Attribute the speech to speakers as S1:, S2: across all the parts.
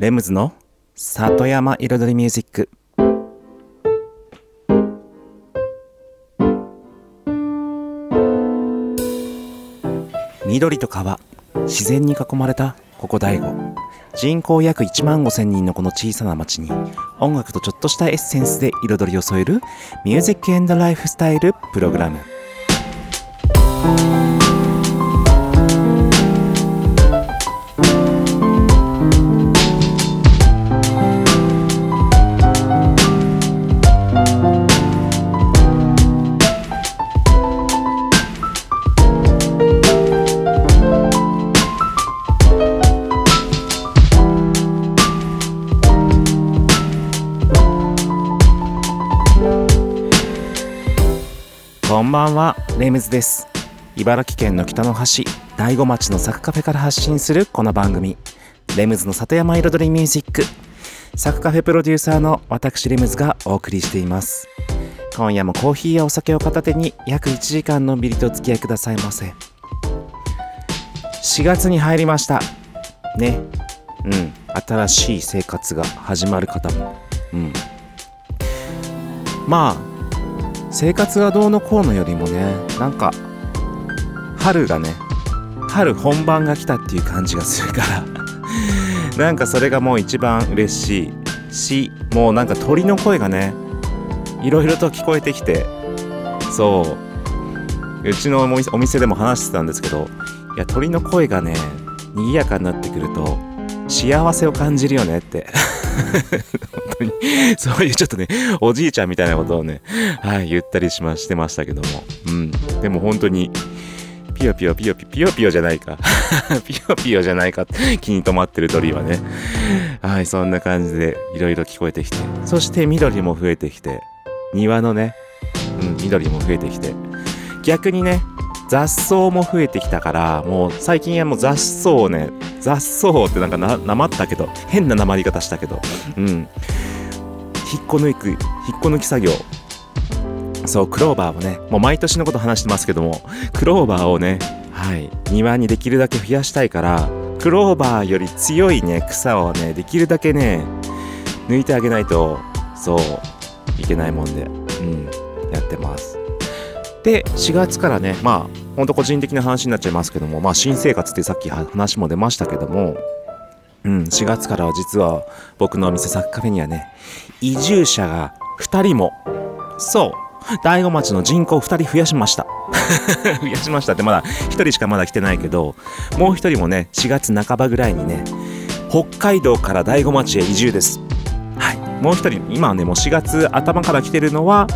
S1: レムズの里山彩りミュージック。緑と川自然に囲まれたここ大悟。人口約1万5千人のこの小さな町に音楽とちょっとしたエッセンスで彩りを添えるミュージックエンドライフスタイルプログラム。です。茨城県の北の端大子町のサクカフェから発信するこの番組。レムズの里山彩りミュージック。サクカフェプロデューサーの私レムズがお送りしています。今夜もコーヒーやお酒を片手に約1時間のんびりとお付き合いくださいませ。4月に入りました。ね。うん。新しい生活が始まる方も。うん。まあ生活がどうのこうのよりもねなんか春がね春本番が来たっていう感じがするから なんかそれがもう一番嬉しいしもうなんか鳥の声がねいろいろと聞こえてきてそう。うちのお店でも話してたんですけどいや鳥の声がね賑やかになってくると幸せを感じるよねって。本当に。そういうちょっとねおじいちゃんみたいなことをねはい言ったりしましてましたけども。うん。でも本当にピヨピヨピヨピヨピヨピヨじゃないか。ピヨピヨじゃないか。気に留まってる鳥はね。はいそんな感じでいろいろ聞こえてきて。そして緑も増えてきて。庭のねうん緑も増えてきて。逆にね雑草も増えてきたからもう最近はもう雑草をね雑草ってなんかななまったけど変ななまり方したけどうん。引っこ抜く引っこ抜き作業。そうクローバーをねもう毎年のこと話してますけどもクローバーをねはい庭にできるだけ増やしたいからクローバーより強いね草をねできるだけね抜いてあげないとそういけないもんでうんやってます。で4月からねまあほんと個人的な話になっちゃいますけどもまあ新生活ってさっき話も出ましたけどもうん4月からは実は僕のお店サッカフェにはね移住者が2人もそう大子町の人口2人増やしました。増やしましたってまだ1人しかまだ来てないけどもう1人もね4月半ばぐらいにね北海道から大子町へ移住です。はい。もう1人今はねもう4月頭から来てるのは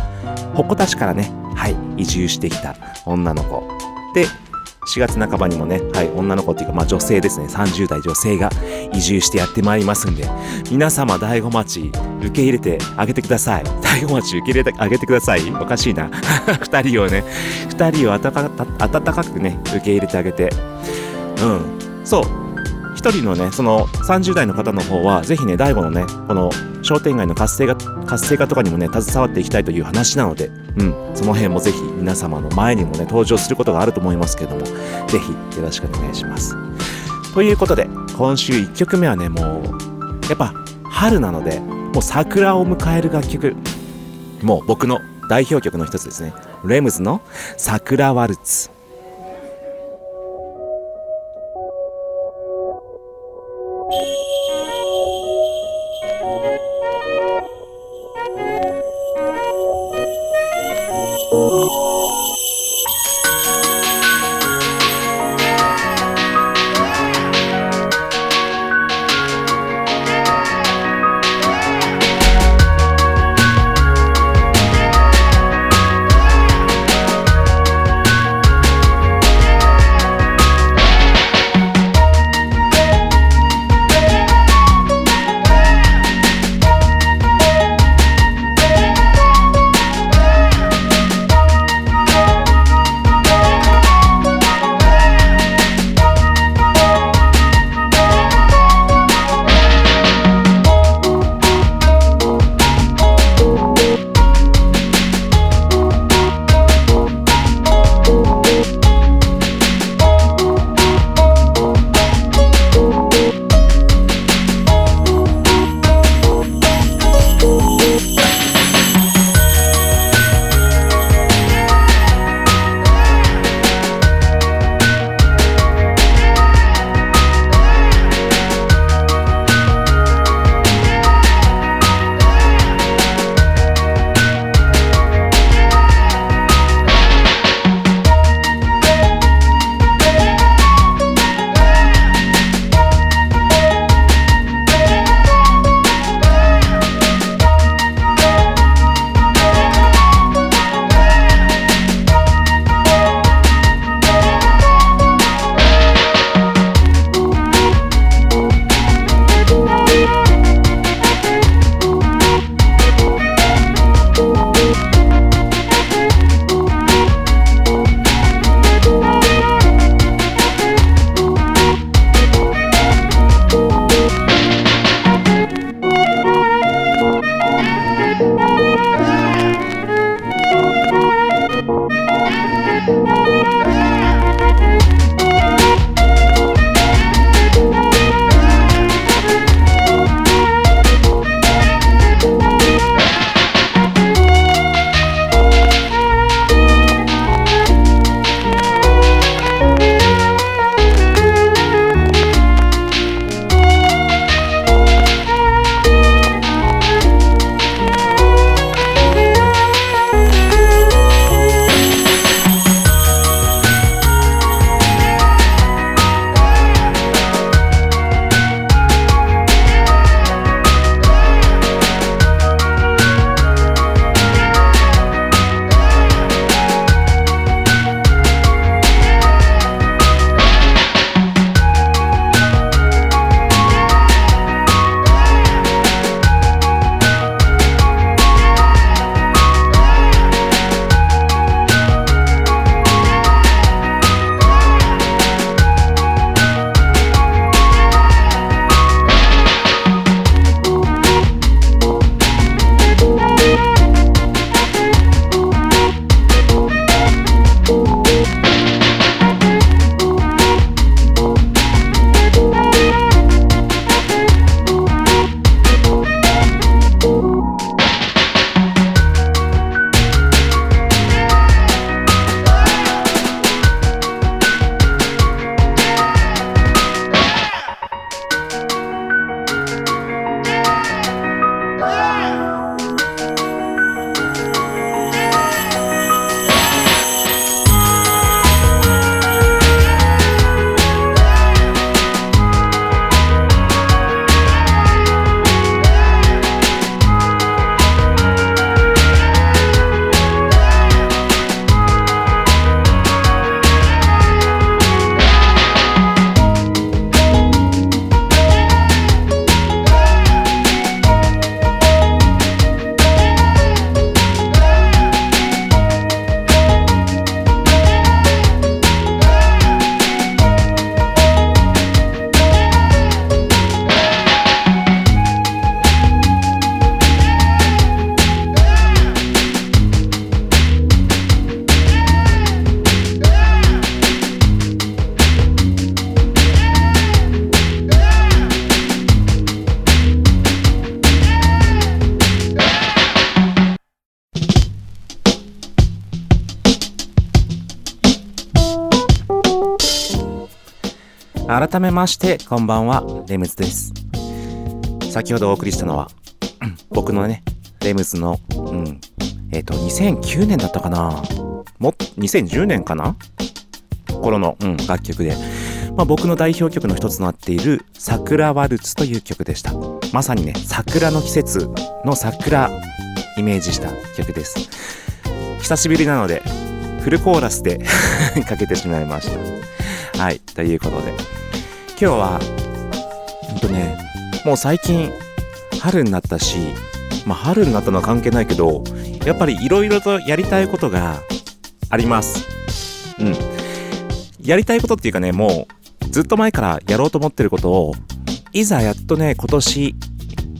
S1: 鉾田市からねはい移住してきた女の子で4月半ばにもね、はい、女の子っていうか、まあ女性ですね、30代女性が移住してやってまいりますんで、皆様、大子町、受け入れてあげてください。大子町、受け入れてあげてください。おかしいな。二人をね、二人を温か温かくね、受け入れてあげて。うん。そう。一人のね、その30代の方の方は、ぜひね、大悟のね、この商店街の活性化、活性化とかにもね、携わっていきたいという話なので、うん、その辺もぜひ皆様の前にもね、登場することがあると思いますけども、ぜひよろしくお願いします。ということで、今週1曲目はね、もう、やっぱ春なので、もう桜を迎える楽曲、もう僕の代表曲の一つですね。レムズの桜ワルツ。改めましてこんばんは。レムズです。先ほどお送りしたのは僕のねレムズのうんえっ、ー、と2009年だったかな。も2010年かな？頃の、うん、楽曲で、まあ、僕の代表曲の一つとなっている「桜ワルツ」という曲でした。まさにね桜の季節の桜イメージした曲です。久しぶりなのでフルコーラスで かけてしまいました。はいということで。今日はほんとねもう最近春になったしまあ春になったのは関係ないけどやっぱり色々とやりたいことがあります。うん。やりたいことっていうかねもうずっと前からやろうと思ってることをいざやっとね今年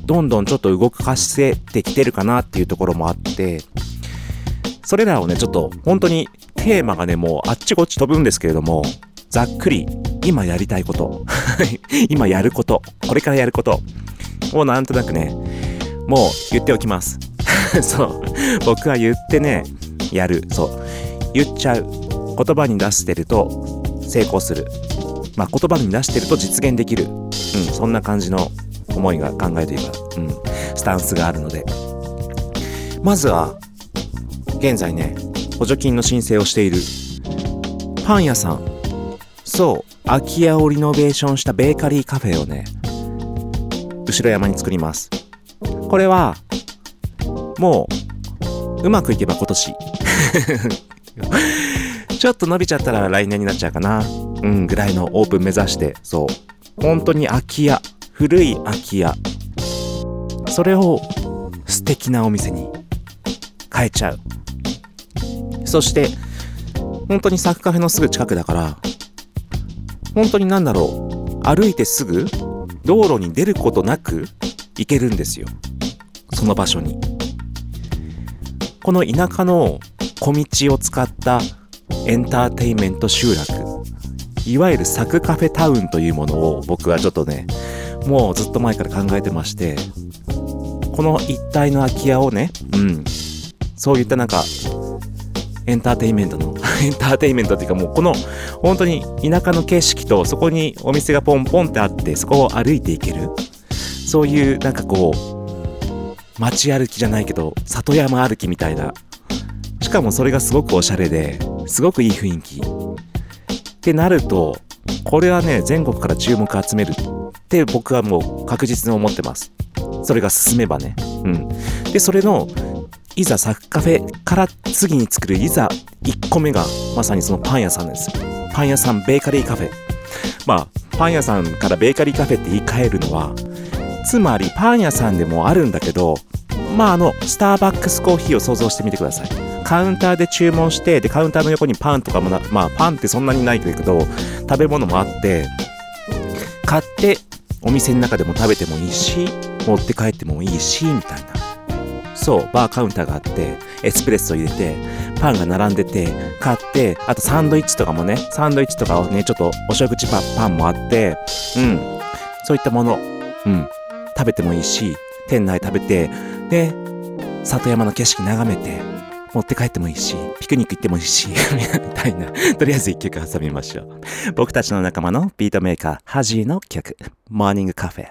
S1: どんどんちょっと動かせてきてるかなっていうところもあって、それらをね、ちょっと本当にテーマがね、もうあっちこっち飛ぶんですけれども、ざっくり今やりたいこと、今やること、これからやることをなんとなくね、もう言っておきます。そう。僕は言ってね、やる。そう。言っちゃう。言葉に出してると成功する。まあ、言葉に出してると実現できる。うん、そんな感じの思いが考えというか、うん、スタンスがあるので、まずは、現在ね、補助金の申請をしているパン屋さん、そう、空き家をリノベーションしたベーカリーカフェをね、後ろ山に作ります。これは、もう、うまくいけば今年。ちょっと伸びちゃったら来年になっちゃうかな。うん、ぐらいのオープン目指して、そう。本当に空き家、古い空き家それを素敵なお店に変えちゃうそして本当にサクカフェのすぐ近くだから本当になんだろう。歩いてすぐ道路に出ることなく行けるんですよ。その場所に。この田舎の小道を使ったエンターテインメント集落。いわゆるサクカフェタウンというものを僕はちょっとねもうずっと前から考えてまして、この一帯の空き家をね、うん、そういったなんか、エンターテインメントの、エンターテインメントっていうかもうこの、本当に田舎の景色とそこにお店がポンポンってあって、そこを歩いていける。そういうなんかこう、街歩きじゃないけど、里山歩きみたいな。しかもそれがすごくおしゃれで、すごくいい雰囲気。ってなると、これはね、全国から注目集めるって僕はもう確実に思ってます。それが進めばね。うん。で、それの、いざサッカフェから次に作るいざ1個目がまさにそのパン屋さんです。パン屋さんベーカリーカフェ。まあ、パン屋さんからベーカリーカフェって言い換えるのは、つまりパン屋さんでもあるんだけど、まああの、スターバックスコーヒーを想像してみてください。カウンターで注文して、で、カウンターの横にパンとかもな、まあパンってそんなにないけど、食べ物もあって、買ってお店の中でも食べてもいいし、持って帰ってもいいし、みたいな。そう、バーカウンターがあって、エスプレッソ入れて、パンが並んでて、買って、あとサンドイッチとかもね、サンドイッチとかをね、ちょっとお食事パンもあって、うん、そういったもの、うん、食べてもいいし、店内食べて、で、里山の景色眺めて、持って帰ってもいいし、ピクニック行ってもいいし、みたいな。とりあえず一曲挟みましょう。僕たちの仲間のビートメーカー、ハジーの曲、モーニングカフェ。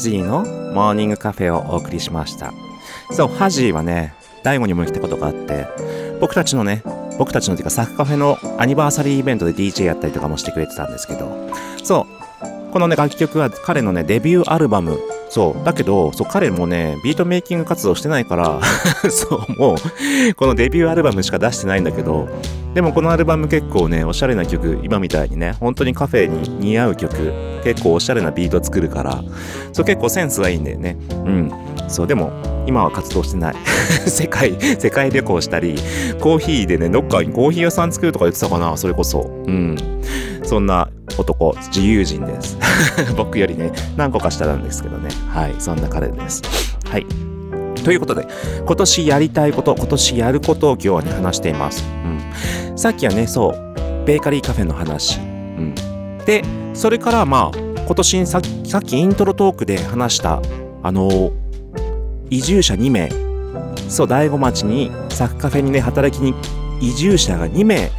S1: ジーのモーニングカフェをお送りしましたそうハジーはね大子にも来たことがあって僕たちのね僕たちのていうかサッカフェのアニバーサリーイベントで DJ やったりとかもしてくれてたんですけどそうこのね楽曲は彼のねデビューアルバムそう。だけど、そう、彼もね、ビートメイキング活動してないから そう、もう、このデビューアルバムしか出してないんだけど、でもこのアルバム結構ね、おしゃれな曲、今みたいにね、本当にカフェに似合う曲、結構おしゃれなビート作るから、そう、結構センスがいいんだよね。うん。そう、でも、今は活動してない。世界、世界旅行したり、コーヒーでね、どっかにコーヒー屋さん作るとか言ってたかな、それこそ。うん。そんな男、自由人です。僕よりね、何個か下なんですけどね。はい、そんな彼です。はい。ということで、今年やりたいこと、今年やることを今日はね、話しています。うん。さっきはね、そう、ベーカリーカフェの話。うん。で、それからまあ、今年さっきイントロトークで話した、あの移住者2名、そう、大子町にサッカフェにね、働きに移住者が2名、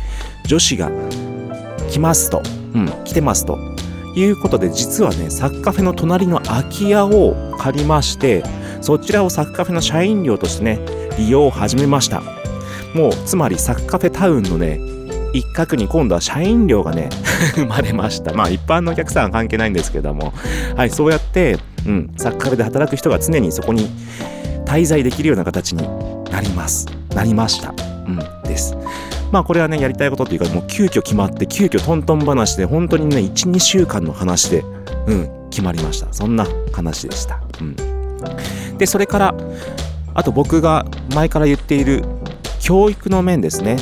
S1: 女子が来ますと、うん、来てますと。いうことで実はねサッカフェの隣の空き家を借りましてそちらをサッカフェの社員寮としてね利用を始めました。もうつまりサッカフェタウンのね一角に今度は社員寮がね 生まれましたまあ一般のお客さんは関係ないんですけどもはいそうやって、うん、サッカフェで働く人が常にそこに滞在できるような形になりますなりましたうんですまあこれはね、やりたいことっていうか、もう急遽決まって、急遽トントン話で、本当にね、1、2週間の話で、うん、決まりました。そんな話でした。うん。で、それから、あと僕が前から言っている教育の面ですね。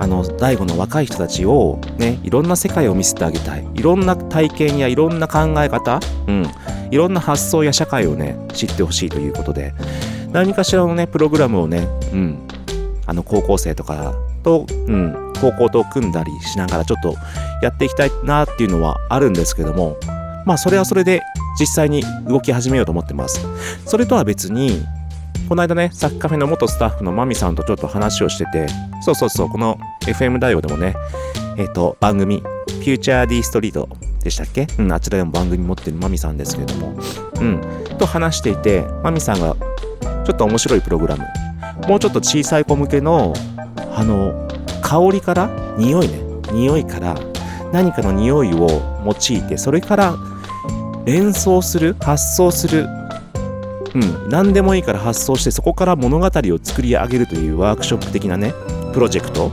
S1: あの、大悟の若い人たちをね、いろんな世界を見せてあげたい。いろんな体験やいろんな考え方、うん、いろんな発想や社会をね、知ってほしいということで、何かしらのね、プログラムをね、うん、あの、高校生とかと、うん、高校と組んだりしながらちょっとやっていきたいなっていうのはあるんですけども、まあそれはそれで実際に動き始めようと思ってます。それとは別に、この間ね、サッカーフェの元スタッフのマミさんとちょっと話をしてて、そうそうそう、この FM 大オでもね、えっ、ー、と、番組、フューチャー D ストリートでしたっけ？うん、あちらでも番組持ってるマミさんですけれども、うん、と話していて、マミさんがちょっと面白いプログラム、もうちょっと小さい子向けのあの香りから匂いね。匂いから何かの匂いを用いてそれから連想する発想する。うん。何でもいいから発想してそこから物語を作り上げるというワークショップ的なねプロジェクト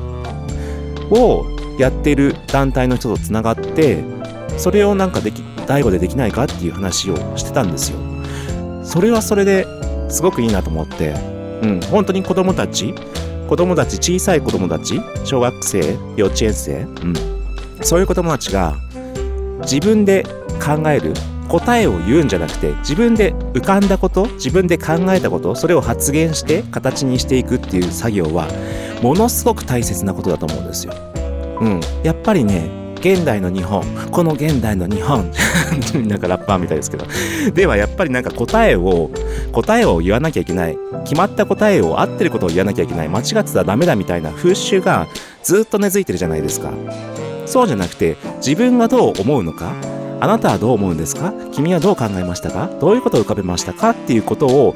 S1: をやってる団体の人とつながってそれをなんかでき大悟でできないかっていう話をしてたんですよ。それはそれですごくいいなと思って。うん本当に子供たち子供たち、小さい子供たち、小学生、幼稚園生、うん、そういう子供たちが自分で考える答えを言うんじゃなくて自分で浮かんだこと自分で考えたことそれを発言して形にしていくっていう作業はものすごく大切なことだと思うんですよ。うん、やっぱりね現代の日本この現代の日本 なんかラッパーみたいですけど。ではやっぱりなんか答えを答えを言わなきゃいけない決まった答えを合ってることを言わなきゃいけない間違ってたらダメだみたいな風習がずっと根付いてるじゃないですか。そうじゃなくて自分がどう思うのかあなたはどう思うんですか？君はどう考えましたか？どういうことを浮かべましたか？っていうことを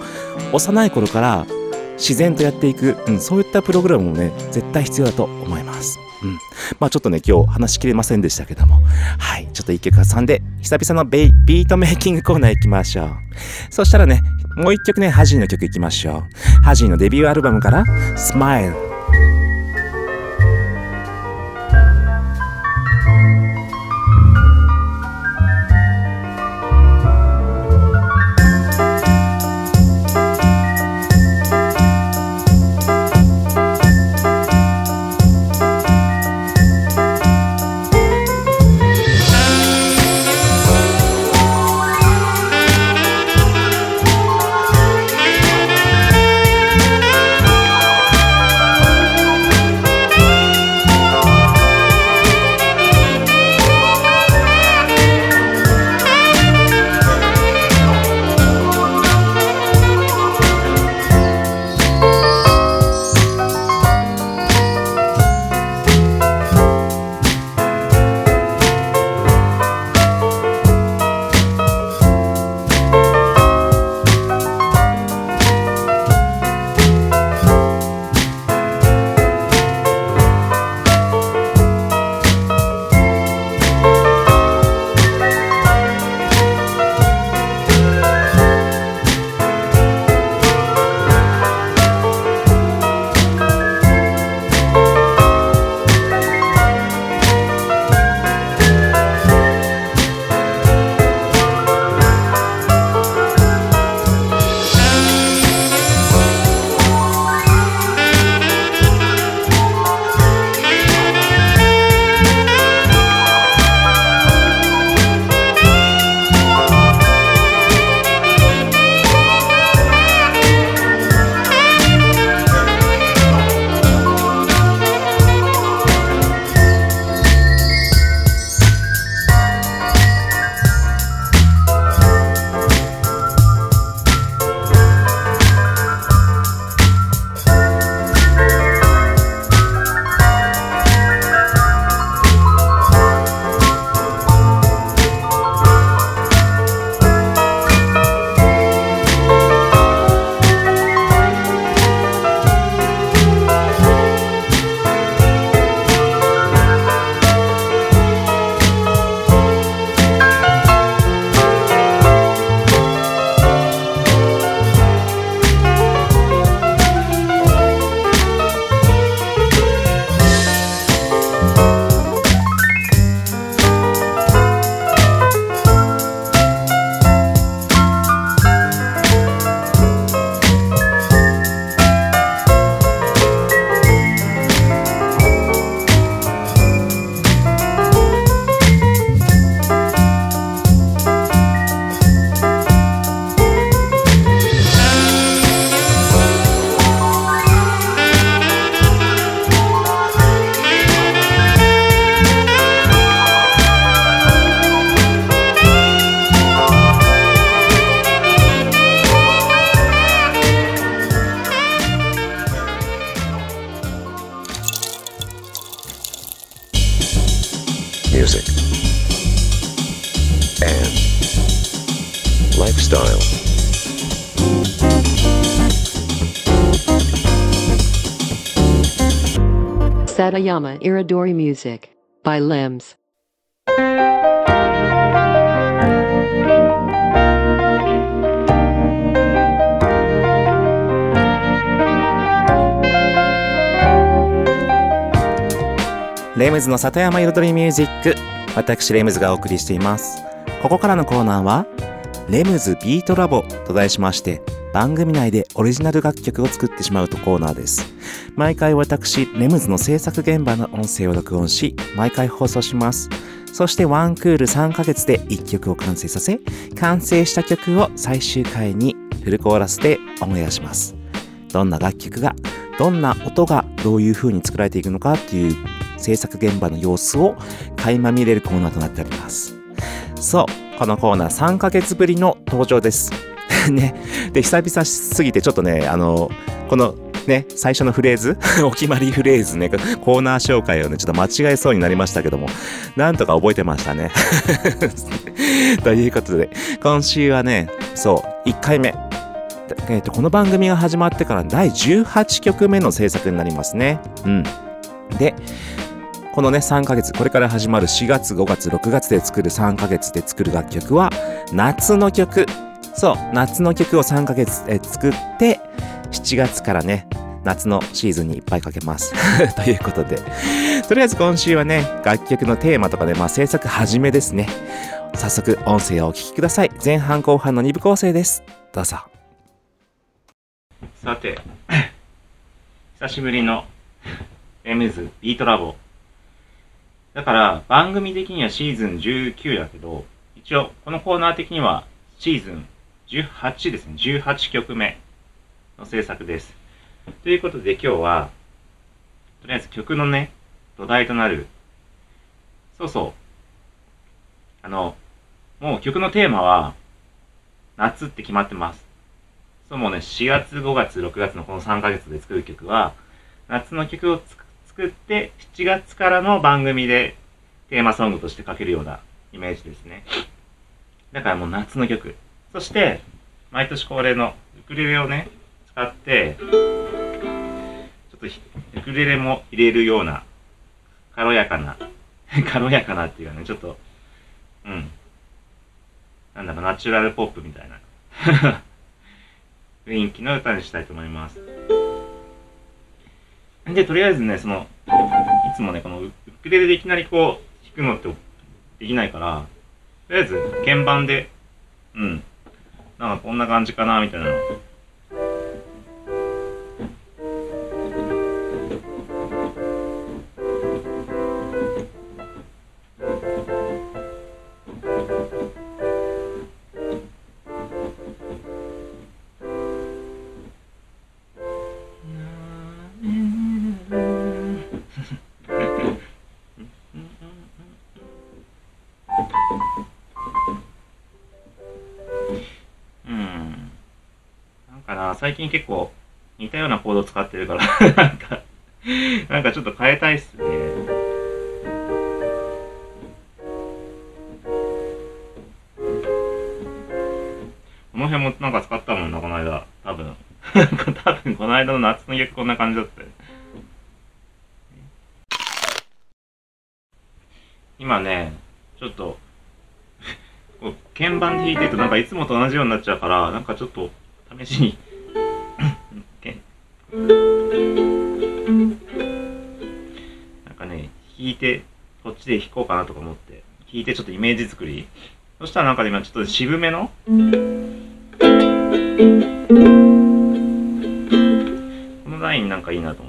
S1: 幼い頃から自然とやっていく、うん、そういったプログラムもね絶対必要だと思いますうん。まあちょっとね、今日話しきれませんでしたけども。はい。ちょっと一曲挟んで、久々のビートメイキングコーナー行きましょう。そしたらね、もう一曲ね、ハジーの曲行きましょう。ハジーのデビューアルバムから、ス
S2: lifestyle.
S3: Satayama Iridori Music by Limbs.
S1: レムズの里山彩りミュージック私レムズがお送りしていますここからのコーナーはレムズビートラボと題しまして番組内でオリジナル楽曲を作ってしまうとコーナーです。毎回私レムズの制作現場の音声を録音し毎回放送します。そしてワンクール3ヶ月で1曲を完成させ完成した曲を最終回にフルコーラスでオンエアします。どんな楽曲がどんな音がどういう風に作られていくのかっていう制作現場の様子を垣間見れるコーナーとなっております。そう。このコーナー3ヶ月ぶりの登場です ねで久々すぎてちょっとねあのこのね、最初のフレーズ お決まりフレーズね、コーナー紹介をね、ちょっと間違えそうになりましたけども、なんとか覚えてましたね。ということで、今週はね、そう、1回目。えーと、この番組が始まってから第18曲目の制作になりますね。うん。で、このね、3ヶ月、これから始まる4月、5月、6月で作る3ヶ月で作る楽曲は、夏の曲。そう、夏の曲を3ヶ月で作って、7月からね、夏のシーズンにいっぱいかけます。ということで、とりあえず今週はね、楽曲のテーマとかで、まあ制作始めですね。早速、音声をお聞きください。前半後半の2部構成です。どうぞ。さて、久しぶりのエムズビートラボ。だから番組的にはシーズン19だけど、一応このコーナー的にはシーズン18ですね。18曲目の制作です。ということで今日は、とりあえず曲のね、土台となる、そうそう、あの、もう曲のテーマは夏って決まってます。そうもうね、4月、5月、6月のこの3ヶ月で作る曲は、夏の曲を作作って、7月からの番組でテーマソングとして書けるようなイメージですね。だからもう夏の曲。そして、毎年恒例のウクレレをね、使って、ちょっとウクレレも入れるような、軽やかな、軽やかなっていうかね、ちょっと、うん。なんだろう、ナチュラルポップみたいな。雰囲気の歌にしたいと思います。で、とりあえずね、その、いつもね、このウクレレでいきなりこう、弾くのってできないから、とりあえず鍵盤で、うん、なんかこんな感じかな、みたいなの。最近結構似たようなコード使ってるからなんか、なんかちょっと変えたいっすね。この辺もなんか使ったもんな、この間。多分。多分この間の夏の曲こんな感じだった。今ね、ちょっと、こう鍵盤で弾いてるとなんかいつもと同じようになっちゃうから、なんかちょっと試しにちで弾こうかなとか思って、弾いてちょっとイメージ作り。そしたらなんか今ちょっと渋めの、このラインなんかいいなと思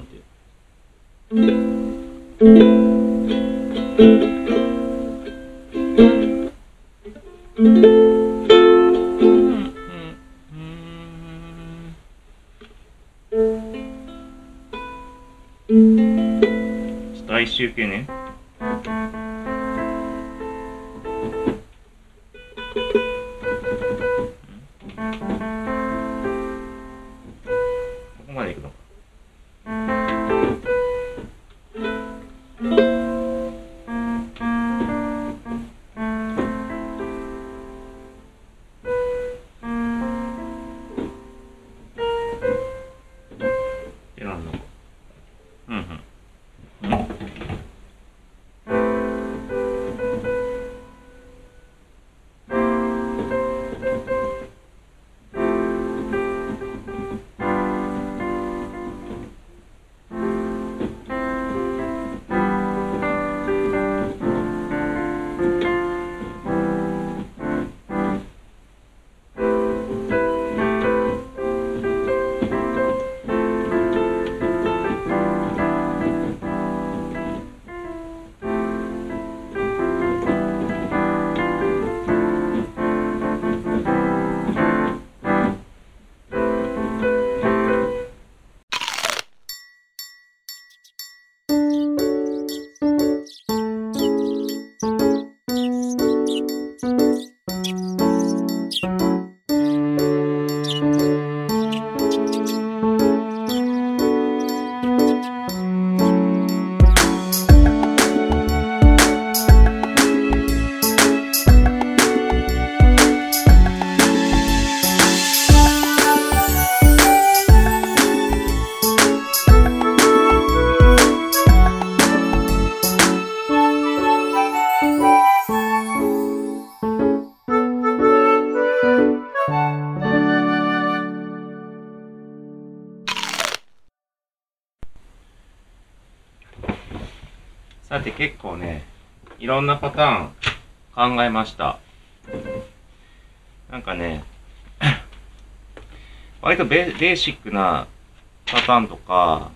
S1: って。ろんなパターン考えました。なんかね、割とベベーシックなパターンとか、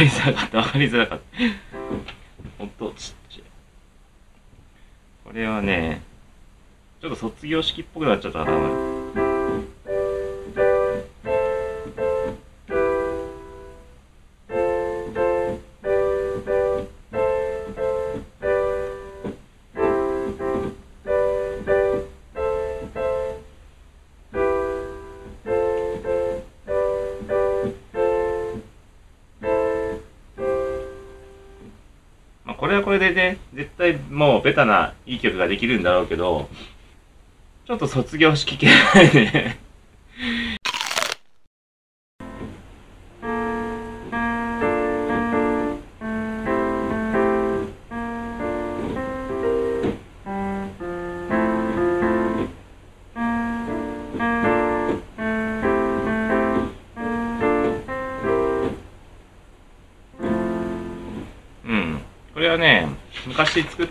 S1: かりづらかった、分かりづらかった。音ちっちゃい。これはね、ちょっと卒業式っぽくなっちゃったな。ベタないい曲ができるんだろうけど、ちょっと卒業式系な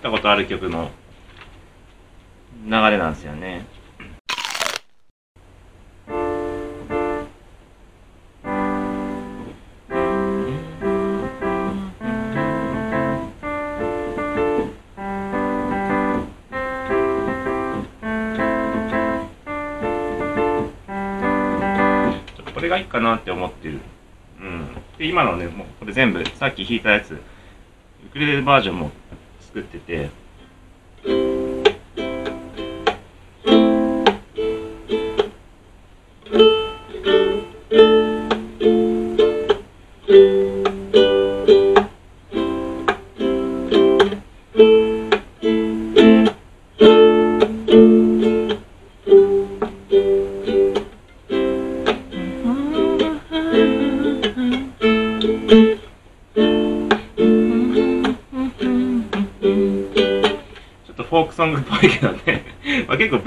S1: ったことある曲の流れなんですよね。これがいいかなって思ってる。うん。で、今のね、もうこれ全部、さっき弾いたやつ、ウクレレバージョンも作ってて、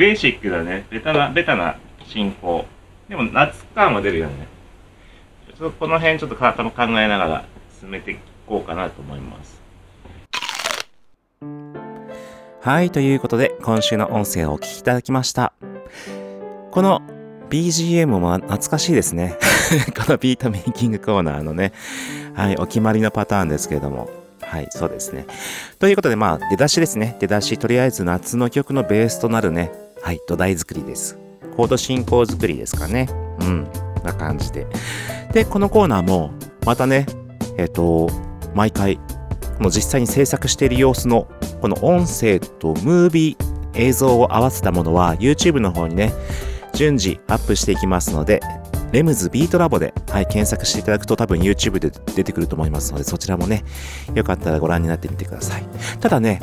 S1: ベーシックだね。ベタな、ベタな進行。でも夏感は出るよね。ちょっとこの辺ちょっと頭考えながら進めていこうかなと思います。はい、ということで今週の音声をお聞きいただきました。この BGM も懐かしいですね。このビートメイキングコーナーのね、はい、お決まりのパターンですけれども。はい、そうですね。ということで、まあ、出だしですね。出だし、とりあえず夏の曲のベースとなるね、はい、土台作りです。コード進行作りですかね。うん、な感じで。で、このコーナーも、またね、えっ、と、毎回、この実際に制作している様子の、この音声とムービー、映像を合わせたものは、YouTube の方にね、順次アップしていきますので、レムズビートラボで、はい、検索していただくと多分 YouTube で出てくると思いますので、そちらもね、よかったらご覧になってみてください。ただね、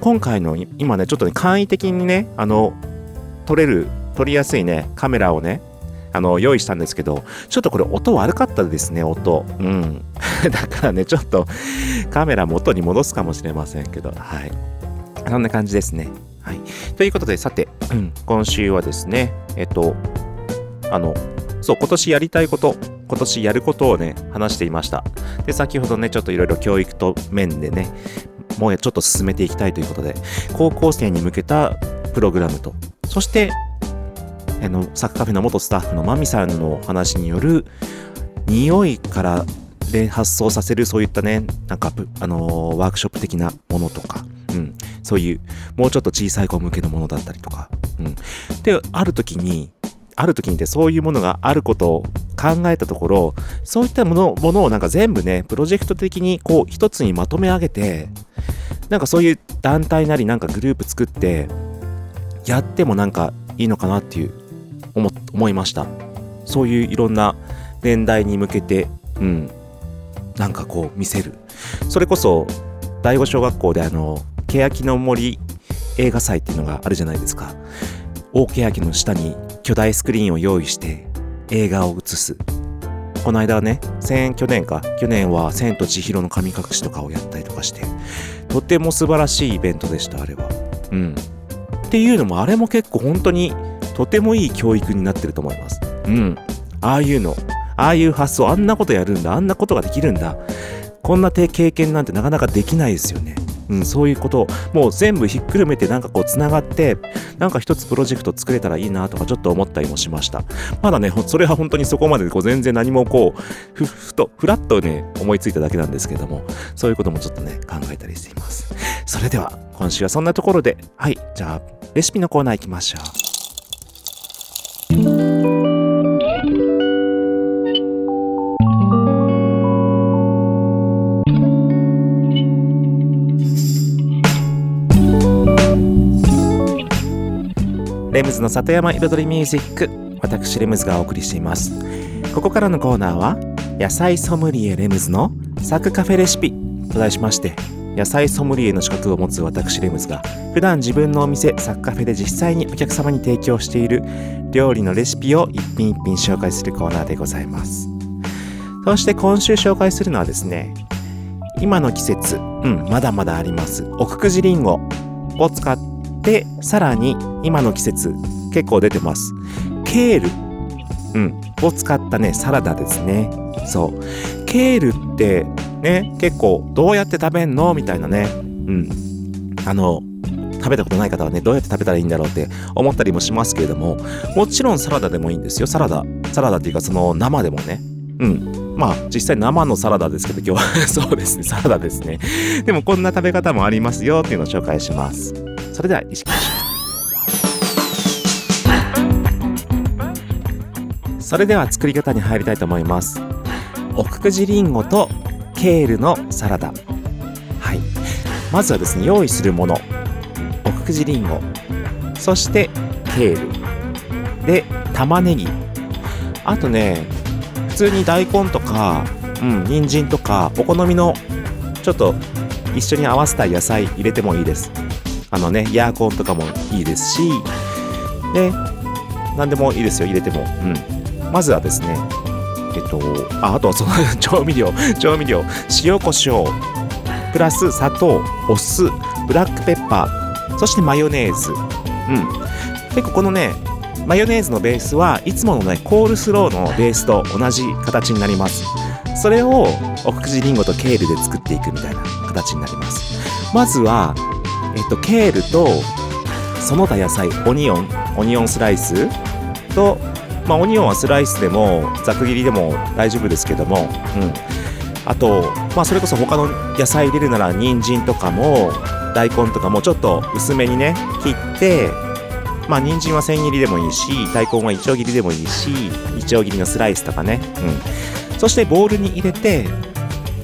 S1: 今回の、今ね、ちょっとね、簡易的にね、あの、撮れる、撮りやすいね、カメラをね、あの、用意したんですけど、ちょっとこれ音悪かったですね、音。うん。だからね、ちょっとカメラ元に戻すかもしれませんけど、はい。そんな感じですね。はい。ということで、さて、うん、今週はですね、えっと、あの、そう、今年やりたいこと、今年やることをね、話していました。で、先ほどね、ちょっといろいろ教育と面でね、もうちょっと進めていきたいということで、高校生に向けたプログラムと、そして、あの、サッカーフェの元スタッフのマミさんの話による、匂いからで発想させるそういったね、なんか、あのーワークショップ的なものとか、うん、そういう、もうちょっと小さい子向けのものだったりとか、うん。で、ある時に、ある時にでそういうものがあることを考えたところ、そういったものものをなんか全部ね、プロジェクト的にこう一つにまとめ上げて、なんかそういう団体なりなんかグループ作って、やってもなんかいいのかなっていう思思いました。そういういろんな年代に向けて、うん、なんかこう見せる。それこそ、第五小学校であの、欅の森映画祭っていうのがあるじゃないですか。大欅の下に巨大スクリーンを用意して、映画を映すこの間ね先去年か去年は「千と千尋の神隠し」とかをやったりとかしてとても素晴らしいイベントでしたあれはうんっていうのもあれも結構本当にとてもいい教育になってると思います。うん。ああいうの。ああいう発想あんなことやるんだ。あんなことができるんだ。こんな経験なんてなかなかできないですよね。うん、そういうことをもう全部ひっくるめてなんかこうつながってなんか一つプロジェクト作れたらいいなとかちょっと思ったりもしました。まだねそれは本当にそこまでこう全然何もこうふふとふらっとね思いついただけなんですけどもそういうこともちょっとね考えたりしています。それでは今週はそんなところで。はいじゃあレシピのコーナー行きましょう。レムズの里山彩りミュージック私レムズがお送りしています。ここからのコーナーは野菜ソムリエレムズのサクカフェレシピと題しまして野菜ソムリエの資格を持つ私レムズが普段自分のお店サクカフェで実際にお客様に提供している料理のレシピを一品一品紹介するコーナーでございますそして今週紹介するのはですね今の季節、うん、まだまだあります奥久慈りんごを使って、さらに今の季節結構出てます。ケール、うん、を使ったね、サラダですね。そう。ケールってね、結構どうやって食べんの？みたいなね。うん。あの、食べたことない方はね、どうやって食べたらいいんだろうって思ったりもしますけれども、もちろんサラダでもいいんですよ。サラダ。サラダっていうかその生でもね。うん。まあ、実際生のサラダですけど、今日は そうですね、サラダですね。でもこんな食べ方もありますよっていうのを紹介します。それでは意識しましょうそれでは作り方に入りたいと思います奥久慈りんごとケールのサラダ。はい。まずはですね用意するもの。奥久慈りんご。そしてケール。で玉ねぎ。あとね普通に大根とかうん人参とかお好みのちょっと一緒に合わせた野菜入れてもいいです。あのね、ヤーコンとかもいいですし、で、何でもいいですよ、入れても。うん。まずはですね、えっと、ああとはその 調味料、調味料、塩コショウ、プラス砂糖、お酢、ブラックペッパー、そしてマヨネーズ。うん。結構このね、マヨネーズのベースはいつものね、コールスローのベースと同じ形になります。それを奥久慈りんごとケールで作っていくみたいな形になります。まずは、えっと、ケールとその他野菜オニオンオニオンスライスと、まあ、オニオンはスライスでもざく切りでも大丈夫ですけども、うん、あと、まあ、それこそ他の野菜入れるなら人参とかも大根とかもちょっと薄めにね切ってまあ人参は千切りでもいいし大根はいちょう切りでもいいしいちょう切りのスライスとかね、うん、そしてボウルに入れて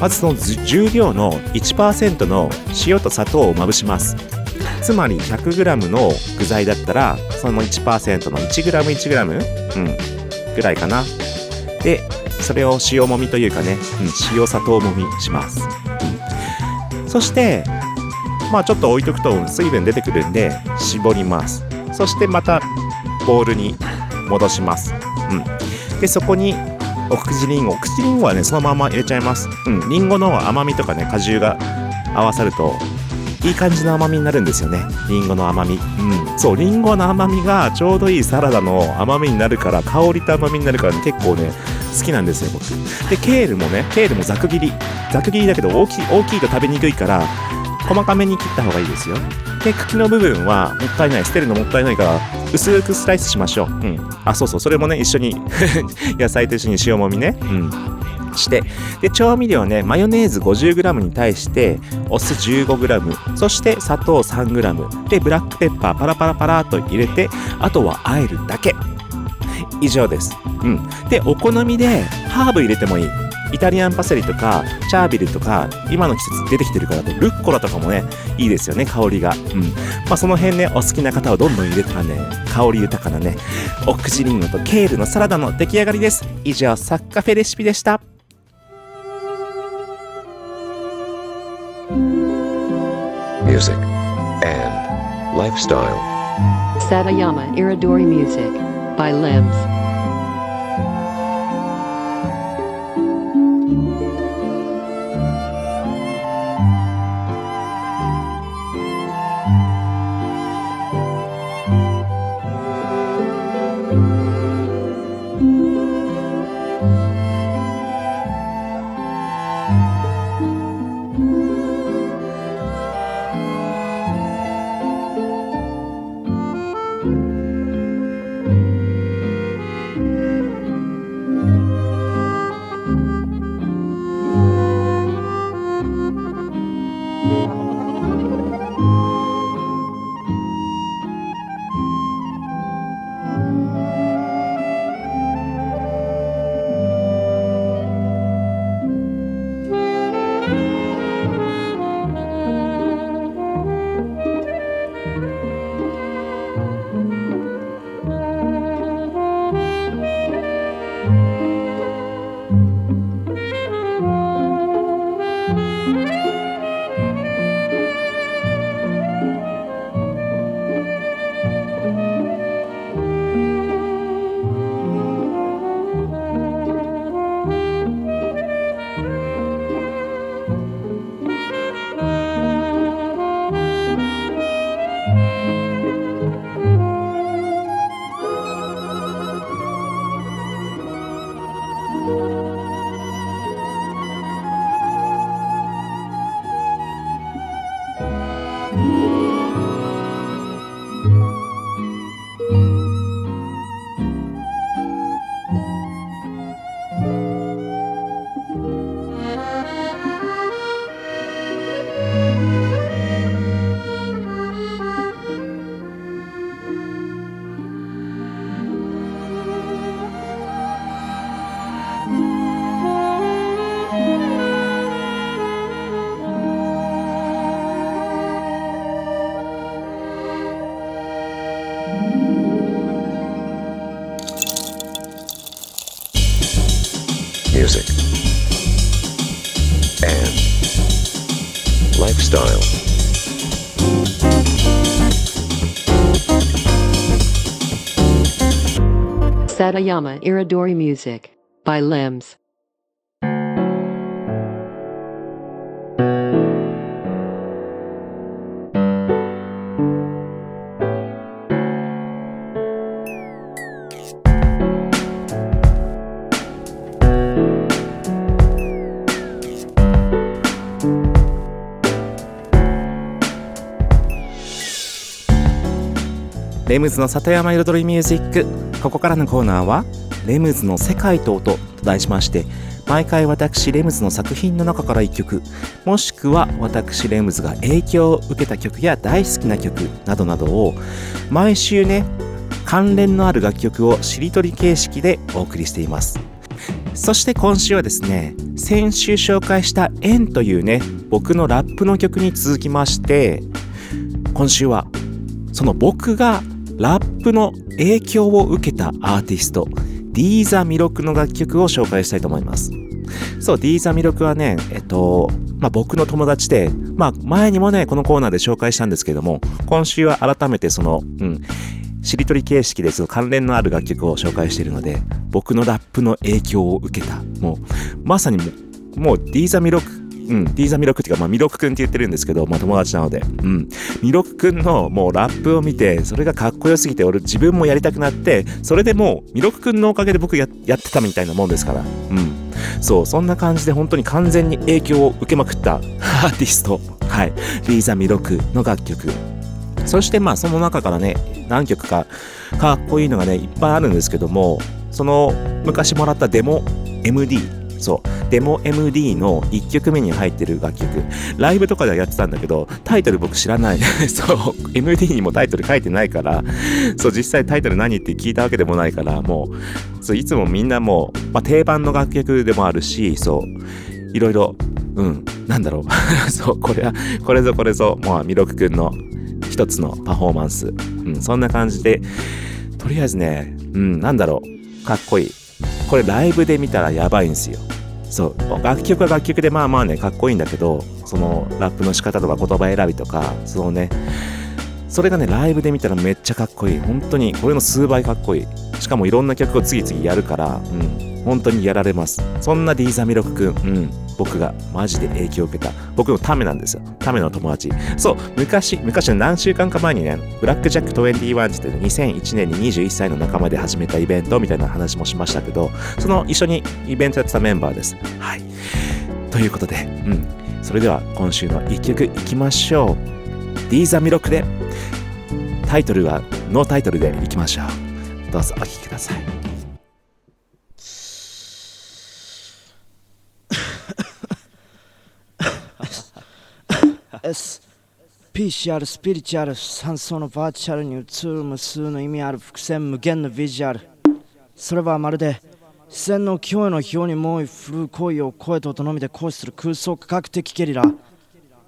S1: まずその重量の1%の塩と砂糖をまぶします。つまり 100g の具材だったらその1%の 1g1g うんぐらいかな。でそれを塩もみというかね、うん、塩砂糖もみします、うん、そしてまあちょっと置いとくと水分出てくるんで絞ります。そしてまたボウルに戻します、うん、でそこにお口りんごお口りんごはねそのまま入れちゃいます。うん。りんごの甘みとかね果汁が合わさるといい感じの甘みになるんですよね。りんごの甘み。うん。そうりんごの甘みがちょうどいいサラダの甘みになるから香りと甘みになるから、ね、結構ね好きなんですよ僕。でケールもねケールもざく切り。ざく切りだけど大きい大きいと食べにくいから細かめに切った方がいいですよ。で茎の部分はもったいない。捨てるのもったいないから薄くスライスしましょう。うん。あそうそう。それもね一緒に 野菜と一緒に塩もみね。うん。してで調味料ねマヨネーズ 50g に対してお酢 15g そして砂糖 3g でブラックペッパーパラパラパラと入れてあとは和えるだけ。以上です。うん。でお好みでハーブ入れてもいい。イタリアンパセリとかチャービルとか今の季節出てきてるからとルッコラとかもねいいですよね香りが。うん。まあその辺ねお好きな方はどんどん入れたらね香り豊かなねオクジリンゴとケールのサラダの出来上がりです。以上サッカフェレシピでした。
S2: Music and Lifestyle
S3: Satayama Iridori Music by Limbs.
S2: Music, and lifestyle.
S3: Satayama Iridori Music by Limbs.
S1: レムズの里山彩りミュージック。ここからのコーナーは「レムズの世界と音」と題しまして毎回私レムズの作品の中から1曲。もしくは私レムズが影響を受けた曲や大好きな曲などなどを毎週ね関連のある楽曲をしりとり形式でお送りしています。そして今週はですね先週紹介した「円」というね僕のラップの曲に続きまして今週はその僕がラップの影響を受けたアーティスト、ディーザ・ミロクの楽曲を紹介したいと思います。そう、ディーザ・ミロクはね、えっと、まあ、僕の友達で、まあ、前にもね、このコーナーで紹介したんですけども、今週は改めてその、うん、しりとり形式でその関連のある楽曲を紹介しているので、僕のラップの影響を受けた、もう、まさにもう、もうディーザ・ミロクうん、ディーザミロクっていうか、まあ、ミロクくんって言ってるんですけど、まあ、友達なので、うん。ミロクくんのもうラップを見て、それがかっこよすぎて、俺自分もやりたくなって、それでもう、ミロクくんのおかげで僕ややってたみたいなもんですから、うん。そう、そんな感じで本当に完全に影響を受けまくった アーティスト、はい。ディーザミロクの楽曲。そしてまあ、その中からね、何曲かかっこいいのがね、いっぱいあるんですけども、その昔もらったデモ MD、そう。デモ MD の1曲目に入ってる楽曲。ライブとかではやってたんだけど、タイトル僕知らない。そう。MD にもタイトル書いてないから、そう、実際タイトル何って聞いたわけでもないから、もう、そう、いつもみんなもう、まあ、定番の楽曲でもあるし、そう。いろいろ、うん、なんだろう。そう、これは、これぞこれぞ、まあ、ミロクくんの一つのパフォーマンス。うん、そんな感じで、とりあえずね、うん、なんだろう。かっこいい。これライブで見たらやばいんですよ。そう楽曲は楽曲でまあまあねかっこいいんだけどそのラップの仕方とか言葉選びとかそのね。それがねライブで見たらめっちゃかっこいい。本当にこれの数倍かっこいい。しかもいろんな曲を次々やるからうん。本当にやられます。そんなディーザミロクくん。うん。僕がマジで影響を受けた。僕のためなんですよ。ための友達。そう昔昔の何週間か前にねブラックジャック21って2001年に21歳の仲間で始めたイベントみたいな話もしましたけどその一緒にイベントやってたメンバーです。はい。ということで、うん、それでは今週の一曲いきましょう。D ザミロックでタイトルはノータイトルでいきましょう。どうぞお聴きください。
S4: S PCR スピリチュアル酸素のバーチャルに映る無数の意味ある伏線無限のビジュアル。それはまるで自然の脅威の表に猛威振るう行為を声と音のみで行使する空想科学的ゲリラ。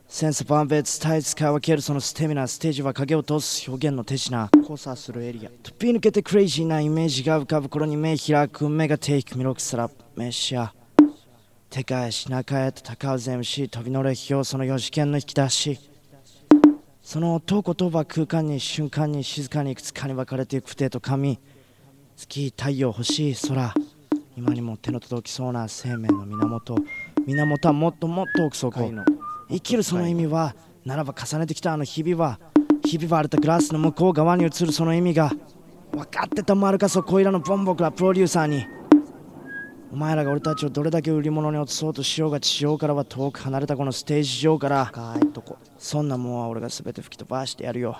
S4: センス万別伝え使い分けるそのステミナステージは影を通す表現の手品交差するエリア。飛抜けてクレイジーなイメージが浮かぶ頃に目開く目がテイクミロクスラメシア。手返し中へと戦う全 MC 飛び乗れ表その4次元の引き出し。その音言葉空間に瞬間に静かにいくつかに分かれていく不定と紙月太陽星空。今にも手の届きそうな生命の源。源はもっともっと奥底生きるその意味はならば重ねてきたあの日々は日々割れたグラスの向こう側に映るその意味が分かってたまるかそこいらのボンボクらプロデューサーに。お前らが俺たちをどれだけ売り物に落とそうとしようが地上からは遠く離れたこのステージ上から深いとこ。そんなもんは俺が全て吹き飛ばしてやるよ。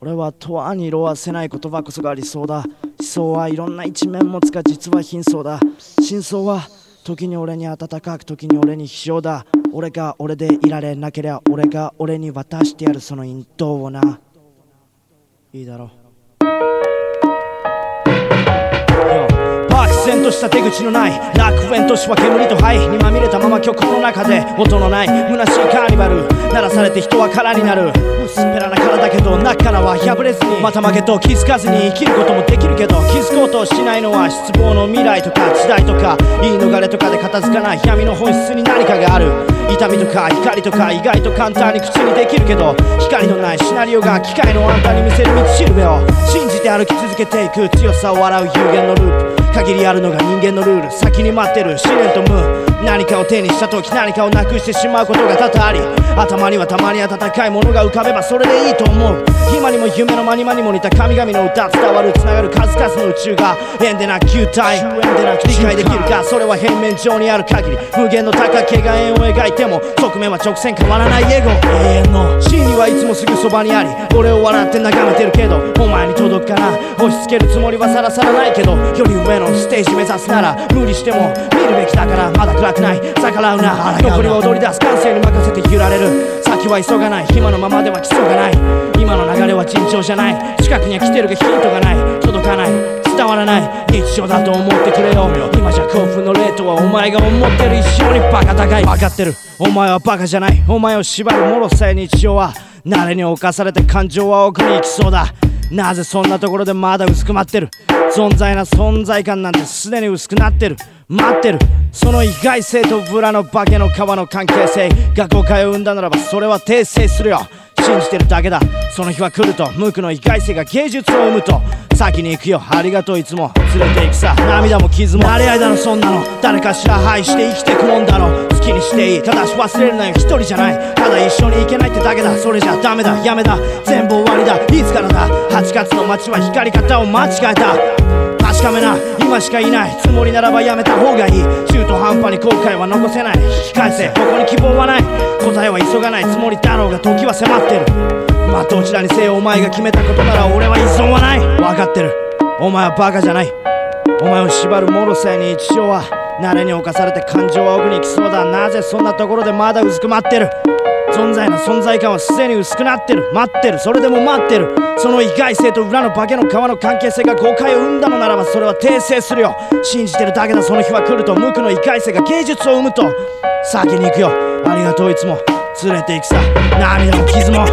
S4: 俺はとあに色あせない言葉こそが理想だ。思想はいろんな一面持つが実は貧相だ。真相は時に俺に温かく時に俺に非常だ。俺が俺でいられなけりゃ俺が俺に渡してやるその引導をな。いいだろう然とした出口のない楽園都市は煙と灰にまみれたまま曲の中で音のない虚しいカーニバル鳴らされて人は空になる。薄っぺらな体だけど中からは破れずにまた負けと気づかずに生きることもできるけど気づこうとしないのは失望の未来とか時代とか言い逃れとかで片付かない闇の本質に何かがある。痛みとか怒りとか意外と簡単に口にできるけど光のないシナリオが機械のあんたに見せる道しるべを信じて歩き続けていく強さを笑う有限のループ。限りあるのが人間のルール先に待ってる試練と無何かを手にした時何かをなくしてしまうことが多々あり。頭にはたまに温かいものが浮かべばそれでいいと思う。今にも夢の間に間にも似た神々の歌伝わる繋がる数々の宇宙が円でなく球体。理解できるかそれは平面上にある限り無限の高けが円を描いても側面は直線変わらないエゴ。永遠の。真理はいつもすぐそばにあり俺を笑って眺めてるけどお前に届くかな。押し付けるつもりはさらさらないけどより上のステージ目指すなら無理しても見るべきだからまだ暗くない。逆らうな。残りは踊り出す。感性に任せて揺られる先は急がない。今のままでは基礎がない。今の流れは尋常じゃない。近くには来てるがヒントがない。届かない。伝わらない。日常だと思ってくれよ。今じゃ興奮のレートはお前が思ってる以上にバカ高い。分かってる。お前はバカじゃない。お前を縛るもろさえ日常は。慣れに侵されて感情は奥に行きそうだ。なぜそんなところでまだ薄く待ってる？存在な存在感なんてすでに薄くなってる。待ってる。その意外性とブラの化けの皮の関係性。が誤解を生んだならばそれは訂正するよ。信じてるだけだ。その日は来ると無垢の意外性が芸術を生むと。先に行くよ。ありがとういつも。連れて行くさ。涙も傷も。慣れ合いだろそんなの。誰かしら愛して生きてくもんだろ好きにしていい。ただし忘れるなよ。一人じゃない。ただ一緒に行けないってだけだ。それじゃダメだ。やめだ。全部終わりだ。いつからだ。8月の街は光り方を間違えた。確かめな。今しかいない。つもりならばやめた方がいい。中途半端に後悔は残せない。引き返せここに希望はない。答えは急がない。つもりだろうが時は迫ってる。まあどちらにせよお前が決めたことなら俺は依存はない。分かってる。お前はバカじゃない。お前を縛るもろさに日常は慣れに侵されて感情は奥に来そうだ。なぜそんなところでまだ薄く待ってる。存在の存在感はすでに薄くなってる。待ってる。それでも待ってる。その意外性と裏の化けの皮の関係性が誤解を生んだのならばそれは訂正するよ。信じてるだけだ。その日は来ると無垢の意外性が芸術を生むと。先に行くよ。ありがとういつも。連れて行くさ。涙も傷も。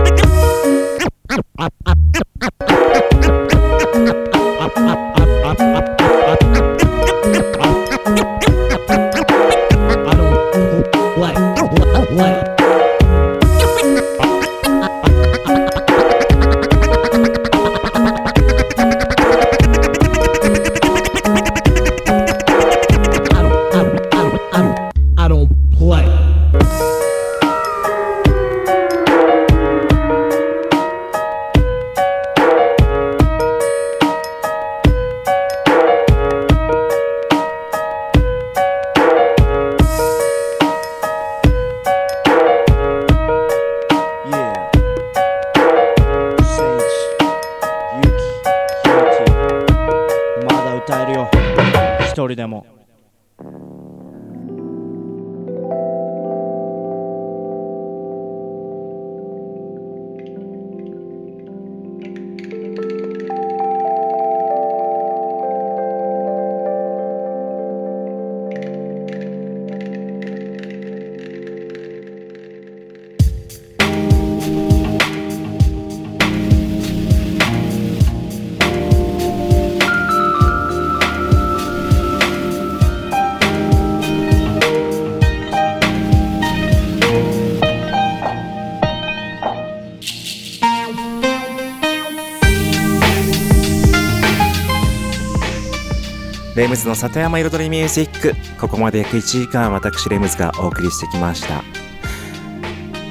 S1: レムズの里山彩りミュージック。ここまで約1時間私レムズがお送りしてきました。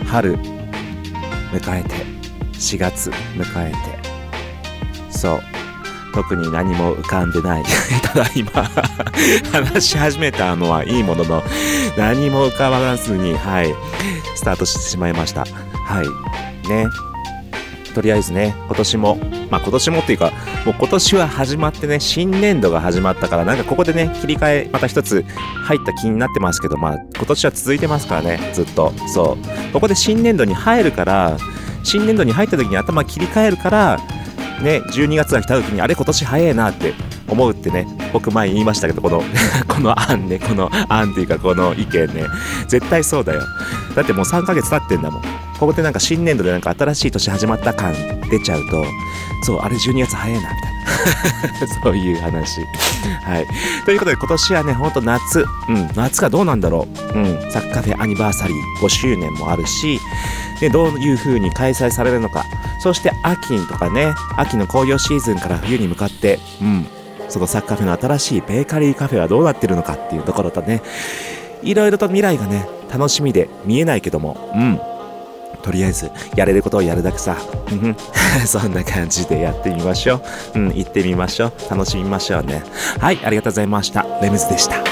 S1: 春迎えて4月迎えて。そう。特に何も浮かんでない。ただ今話し始めたのはいいものの何も浮かばずにはいスタートしてしまいました。はい。ね。とりあえずね今年もまあ今年もっていうかもう今年は始まってね、新年度が始まったから、なんかここでね、切り替え、また一つ入った気になってますけど、まあ今年は続いてますからね、ずっと。そう。ここで新年度に入るから、新年度に入った時に頭切り替えるから、ね、12月が来た時に、あれ今年早いなって思うってね、僕前言いましたけど、この、この案ね、この案っていうかこの意見ね、絶対そうだよ。だってもう3ヶ月経ってんだもん。ここでなんか新年度でなんか新しい年始まった感出ちゃうと、そう、あれ12月早いな、みたいな。そういう話。はい。ということで今年はね、ほんと夏。うん、夏がどうなんだろう。うん、サッカーフェアニバーサリー5周年もあるし、で、どういう風に開催されるのか。そして秋とかね、秋の紅葉シーズンから冬に向かって、うん、そのサッカーフェの新しいベーカリーカフェはどうなってるのかっていうところとね、いろいろと未来がね、楽しみで見えないけども、うん。とりあえず、やれることをやるだけさ。そんな感じでやってみましょう。うん、行ってみましょう。楽しみましょうね。はい、ありがとうございました。レムズでした。